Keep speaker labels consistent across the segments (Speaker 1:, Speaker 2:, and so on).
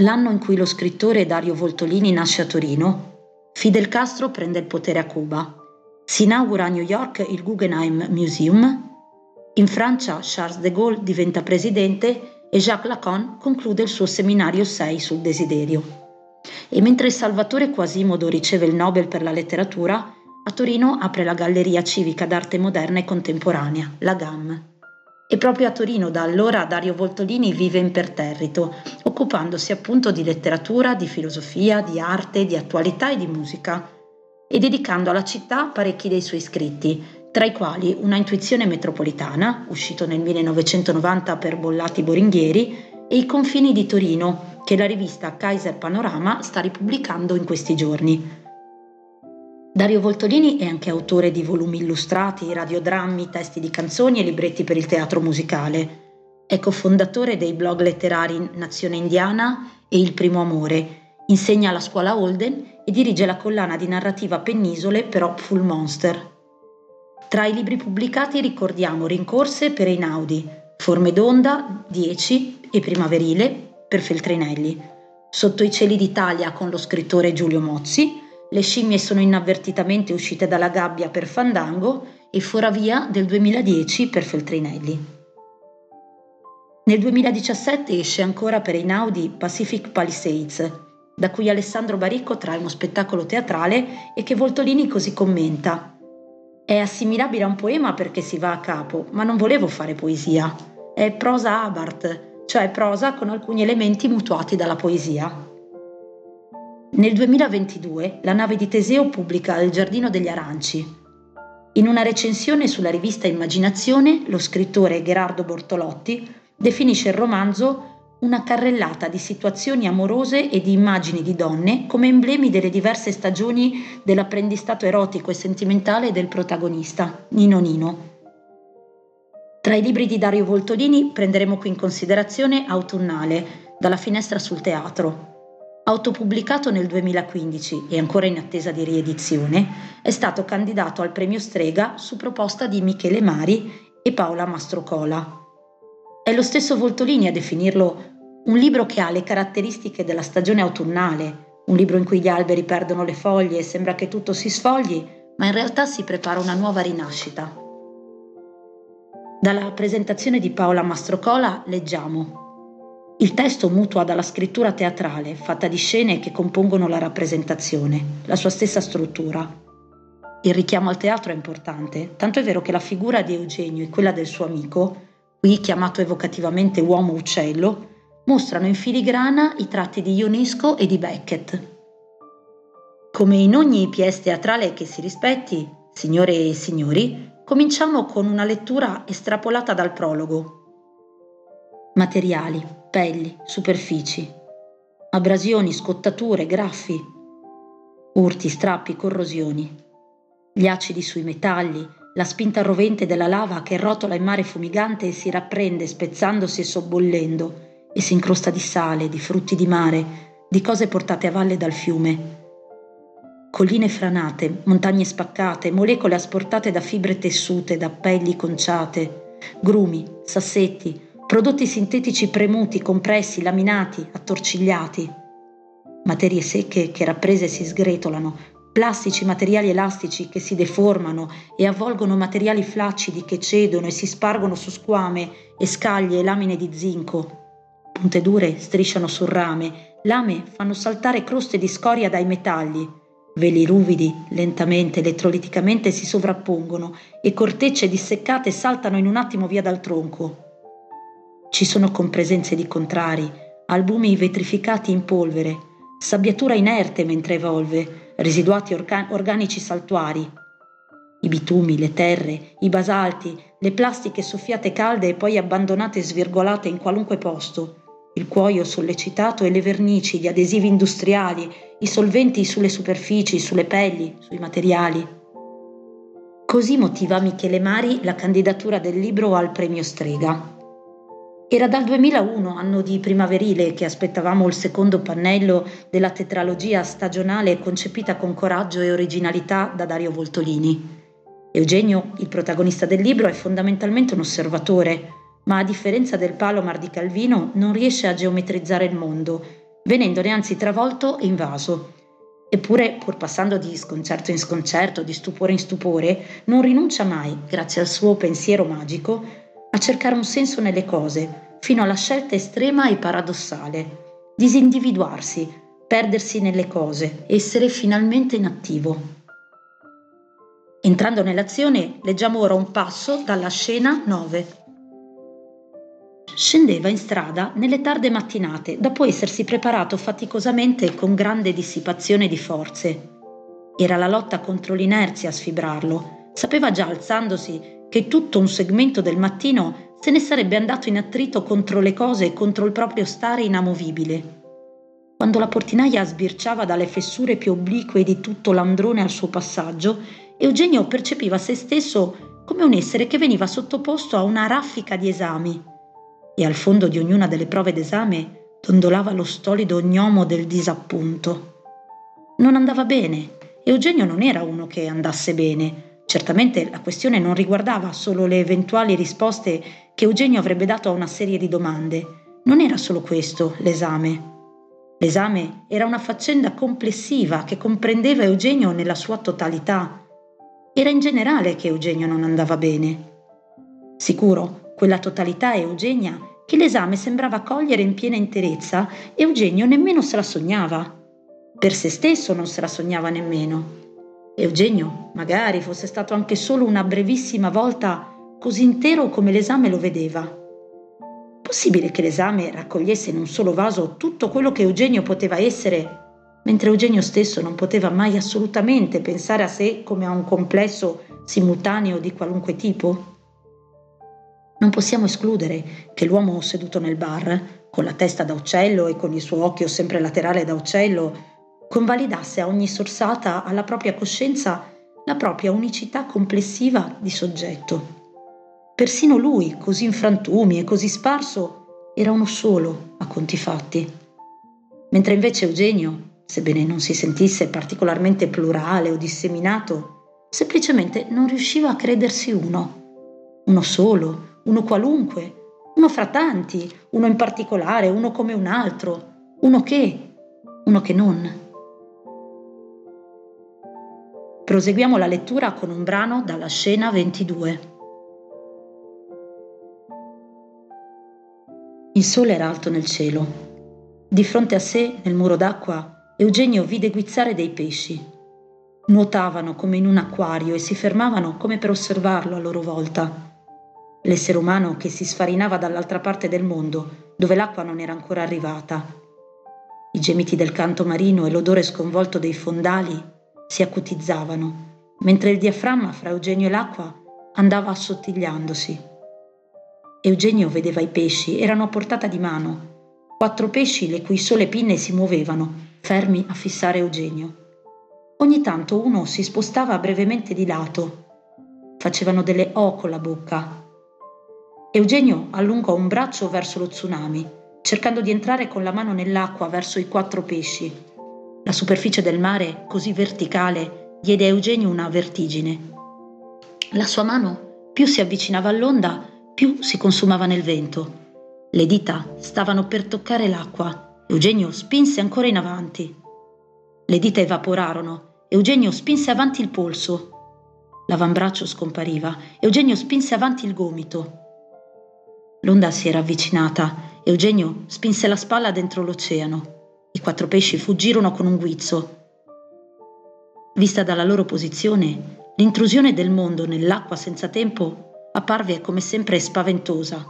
Speaker 1: L'anno in cui lo scrittore Dario Voltolini nasce a Torino, Fidel Castro prende il potere a Cuba. Si inaugura a New York il Guggenheim Museum. In Francia Charles de Gaulle diventa presidente e Jacques Lacan conclude il suo seminario 6 sul desiderio. E mentre Salvatore Quasimodo riceve il Nobel per la letteratura, a Torino apre la Galleria Civica d'Arte Moderna e Contemporanea, la GAM. E proprio a Torino da allora Dario Voltolini vive imperterrito, occupandosi appunto di letteratura, di filosofia, di arte, di attualità e di musica, e dedicando alla città parecchi dei suoi scritti, tra i quali Una intuizione metropolitana, uscito nel 1990 per Bollati Boringhieri, e I confini di Torino, che la rivista Kaiser Panorama sta ripubblicando in questi giorni. Dario Voltolini è anche autore di volumi illustrati, radiodrammi, testi di canzoni e libretti per il teatro musicale. È cofondatore dei blog letterari Nazione Indiana e Il Primo Amore, insegna alla scuola Holden e dirige la collana di narrativa Pennisole per Hopful Monster. Tra i libri pubblicati ricordiamo Rincorse per Einaudi, Forme d'onda, 10 e Primaverile per Feltrinelli, Sotto i cieli d'Italia con lo scrittore Giulio Mozzi, Le scimmie sono inavvertitamente uscite dalla gabbia per Fandango e Foravia del 2010 per Feltrinelli. Nel 2017 esce ancora per Einaudi Pacific Palisades, da cui Alessandro Baricco trae uno spettacolo teatrale e che Voltolini così commenta. È assimilabile a un poema perché si va a capo, ma non volevo fare poesia. È prosa abart, cioè prosa con alcuni elementi mutuati dalla poesia. Nel 2022 la nave di Teseo pubblica Il giardino degli aranci. In una recensione sulla rivista Immaginazione, lo scrittore Gerardo Bortolotti definisce il romanzo una carrellata di situazioni amorose e di immagini di donne come emblemi delle diverse stagioni dell'apprendistato erotico e sentimentale del protagonista, Nino Nino. Tra i libri di Dario Voltolini prenderemo qui in considerazione Autunnale, dalla finestra sul teatro. Autopubblicato nel 2015 e ancora in attesa di riedizione, è stato candidato al premio Strega su proposta di Michele Mari e Paola Mastrocola. È lo stesso Voltolini a definirlo un libro che ha le caratteristiche della stagione autunnale, un libro in cui gli alberi perdono le foglie e sembra che tutto si sfogli, ma in realtà si prepara una nuova rinascita. Dalla presentazione di Paola Mastrocola leggiamo il testo mutua dalla scrittura teatrale, fatta di scene che compongono la rappresentazione, la sua stessa struttura. Il richiamo al teatro è importante, tanto è vero che la figura di Eugenio e quella del suo amico qui chiamato evocativamente uomo uccello, mostrano in filigrana i tratti di Ionesco e di Beckett. Come in ogni pièce teatrale che si rispetti, signore e signori, cominciamo con una lettura estrapolata dal prologo. Materiali, pelli, superfici, abrasioni, scottature, graffi, urti, strappi, corrosioni, gli acidi sui metalli, la spinta rovente della lava che rotola in mare fumigante e si rapprende spezzandosi e sobbollendo e si incrosta di sale, di frutti di mare, di cose portate a valle dal fiume. Colline franate, montagne spaccate, molecole asportate da fibre tessute, da pelli conciate, grumi, sassetti, prodotti sintetici premuti, compressi, laminati, attorcigliati. Materie secche che rapprese si sgretolano, plastici materiali elastici che si deformano e avvolgono materiali flaccidi che cedono e si spargono su squame e scaglie e lamine di zinco. Punte dure strisciano sul rame, lame fanno saltare croste di scoria dai metalli. Veli ruvidi, lentamente, elettroliticamente si sovrappongono e cortecce disseccate saltano in un attimo via dal tronco. Ci sono compresenze di contrari, albumi vetrificati in polvere, sabbiatura inerte mentre evolve, residuati orga- organici saltuari. I bitumi, le terre, i basalti, le plastiche soffiate calde e poi abbandonate e svirgolate in qualunque posto, il cuoio sollecitato e le vernici, gli adesivi industriali, i solventi sulle superfici, sulle pelli, sui materiali. Così motiva Michele Mari la candidatura del libro al premio Strega. Era dal 2001, anno di primaverile, che aspettavamo il secondo pannello della tetralogia stagionale concepita con coraggio e originalità da Dario Voltolini. Eugenio, il protagonista del libro, è fondamentalmente un osservatore, ma a differenza del Palomar di Calvino non riesce a geometrizzare il mondo, venendone anzi travolto e invaso. Eppure, pur passando di sconcerto in sconcerto, di stupore in stupore, non rinuncia mai, grazie al suo pensiero magico, a cercare un senso nelle cose, fino alla scelta estrema e paradossale. Disindividuarsi, perdersi nelle cose, essere finalmente inattivo. Entrando nell'azione, leggiamo ora un passo dalla scena 9. Scendeva in strada nelle tarde mattinate, dopo essersi preparato faticosamente con grande dissipazione di forze. Era la lotta contro l'inerzia a sfibrarlo. Sapeva già alzandosi che tutto un segmento del mattino se ne sarebbe andato in attrito contro le cose e contro il proprio stare inamovibile. Quando la portinaia sbirciava dalle fessure più oblique di tutto l'androne al suo passaggio, Eugenio percepiva se stesso come un essere che veniva sottoposto a una raffica di esami e al fondo di ognuna delle prove d'esame dondolava lo stolido gnomo del disappunto. Non andava bene. Eugenio non era uno che andasse bene. Certamente la questione non riguardava solo le eventuali risposte che Eugenio avrebbe dato a una serie di domande. Non era solo questo l'esame. L'esame era una faccenda complessiva che comprendeva Eugenio nella sua totalità. Era in generale che Eugenio non andava bene. Sicuro, quella totalità Eugenia che l'esame sembrava cogliere in piena interezza, Eugenio nemmeno se la sognava. Per se stesso non se la sognava nemmeno. Eugenio, magari fosse stato anche solo una brevissima volta così intero come l'esame lo vedeva. Possibile che l'esame raccogliesse in un solo vaso tutto quello che Eugenio poteva essere, mentre Eugenio stesso non poteva mai assolutamente pensare a sé come a un complesso simultaneo di qualunque tipo? Non possiamo escludere che l'uomo seduto nel bar, con la testa da uccello e con il suo occhio sempre laterale da uccello, convalidasse a ogni sorsata alla propria coscienza la propria unicità complessiva di soggetto. Persino lui, così in frantumi e così sparso, era uno solo a conti fatti. Mentre invece Eugenio, sebbene non si sentisse particolarmente plurale o disseminato, semplicemente non riusciva a credersi uno, uno solo, uno qualunque, uno fra tanti, uno in particolare, uno come un altro, uno che, uno che non. Proseguiamo la lettura con un brano dalla scena 22. Il sole era alto nel cielo. Di fronte a sé, nel muro d'acqua, Eugenio vide guizzare dei pesci. Nuotavano come in un acquario e si fermavano come per osservarlo a loro volta l'essere umano che si sfarinava dall'altra parte del mondo, dove l'acqua non era ancora arrivata. I gemiti del canto marino e l'odore sconvolto dei fondali si acutizzavano, mentre il diaframma fra Eugenio e l'acqua andava assottigliandosi. Eugenio vedeva i pesci, erano a portata di mano, quattro pesci le cui sole pinne si muovevano, fermi a fissare Eugenio. Ogni tanto uno si spostava brevemente di lato. Facevano delle O con la bocca, Eugenio allungò un braccio verso lo tsunami, cercando di entrare con la mano nell'acqua verso i quattro pesci. La superficie del mare, così verticale, diede a Eugenio una vertigine. La sua mano più si avvicinava all'onda, più si consumava nel vento. Le dita stavano per toccare l'acqua. Eugenio spinse ancora in avanti. Le dita evaporarono. Eugenio spinse avanti il polso. L'avambraccio scompariva. Eugenio spinse avanti il gomito. L'onda si era avvicinata. Eugenio spinse la spalla dentro l'oceano. I quattro pesci fuggirono con un guizzo. Vista dalla loro posizione, l'intrusione del mondo nell'acqua senza tempo apparve come sempre spaventosa.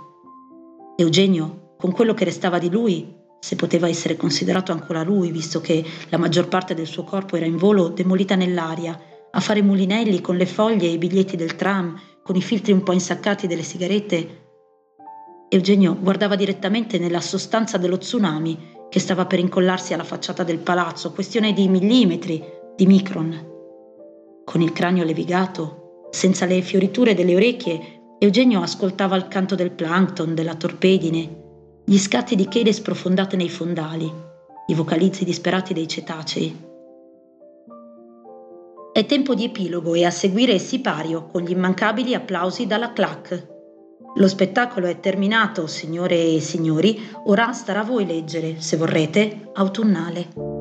Speaker 1: Eugenio, con quello che restava di lui, se poteva essere considerato ancora lui, visto che la maggior parte del suo corpo era in volo demolita nell'aria, a fare mulinelli con le foglie e i biglietti del tram, con i filtri un po' insaccati delle sigarette, Eugenio guardava direttamente nella sostanza dello tsunami che stava per incollarsi alla facciata del palazzo, questione di millimetri, di micron. Con il cranio levigato, senza le fioriture delle orecchie, Eugenio ascoltava il canto del plankton, della torpedine, gli scatti di chele sprofondate nei fondali, i vocalizzi disperati dei cetacei. È tempo di epilogo e a seguire Sipario con gli immancabili applausi dalla clac. Lo spettacolo è terminato, signore e signori, ora starà a voi leggere, se vorrete, autunnale.